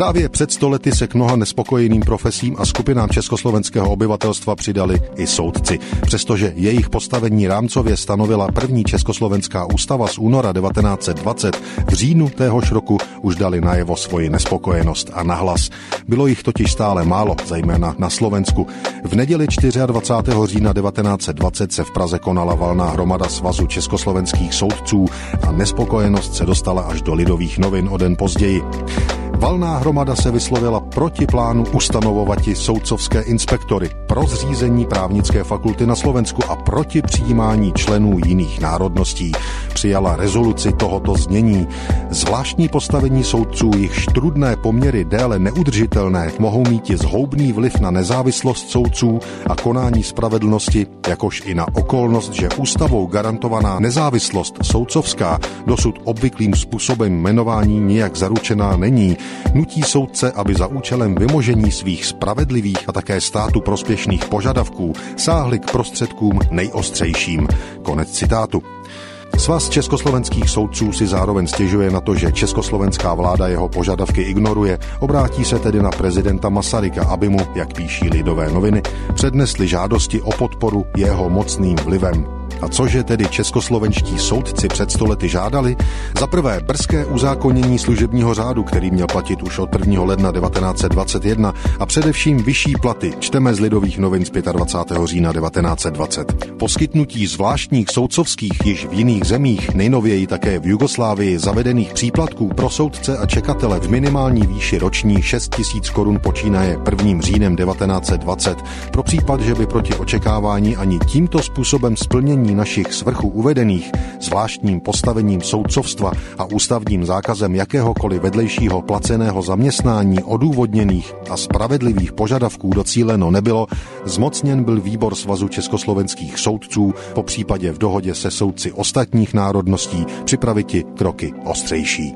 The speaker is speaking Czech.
Právě před stolety se k mnoha nespokojeným profesím a skupinám československého obyvatelstva přidali i soudci, přestože jejich postavení rámcově stanovila první československá ústava z února 1920. V říjnu téhož roku už dali najevo svoji nespokojenost a nahlas. Bylo jich totiž stále málo, zejména na Slovensku. V neděli 24. října 1920 se v Praze konala valná hromada Svazu československých soudců a nespokojenost se dostala až do lidových novin o den později. Valná hromada se vyslovila proti plánu ustanovovati soudcovské inspektory, pro zřízení právnické fakulty na Slovensku a proti přijímání členů jiných národností. Přijala rezoluci tohoto znění. Zvláštní postavení soudců, jich štrudné poměry déle neudržitelné, mohou mít i zhoubný vliv na nezávislost soudců a konání spravedlnosti, jakož i na okolnost, že ústavou garantovaná nezávislost soudcovská dosud obvyklým způsobem jmenování nijak zaručená není, nutí soudce, aby za účelem vymožení svých spravedlivých a také státu prospěšných požadavků sáhli k prostředkům nejostřejším. Konec citátu. Svaz československých soudců si zároveň stěžuje na to, že československá vláda jeho požadavky ignoruje. Obrátí se tedy na prezidenta Masaryka, aby mu, jak píší lidové noviny, přednesli žádosti o podporu jeho mocným vlivem. A cože tedy českoslovenští soudci před stolety žádali? Za prvé brzké uzákonění služebního řádu, který měl platit už od 1. ledna 1921 a především vyšší platy, čteme z Lidových novin z 25. října 1920. Poskytnutí zvláštních soudcovských již v jiných zemích, nejnověji také v Jugoslávii, zavedených příplatků pro soudce a čekatele v minimální výši roční 6 000 korun počínaje 1. říjnem 1920 pro případ, že by proti očekávání ani tímto způsobem splnění splnění našich svrchů uvedených, zvláštním postavením soudcovstva a ústavním zákazem jakéhokoliv vedlejšího placeného zaměstnání odůvodněných a spravedlivých požadavků docíleno nebylo, zmocněn byl výbor Svazu československých soudců, po případě v dohodě se soudci ostatních národností připraviti kroky ostřejší.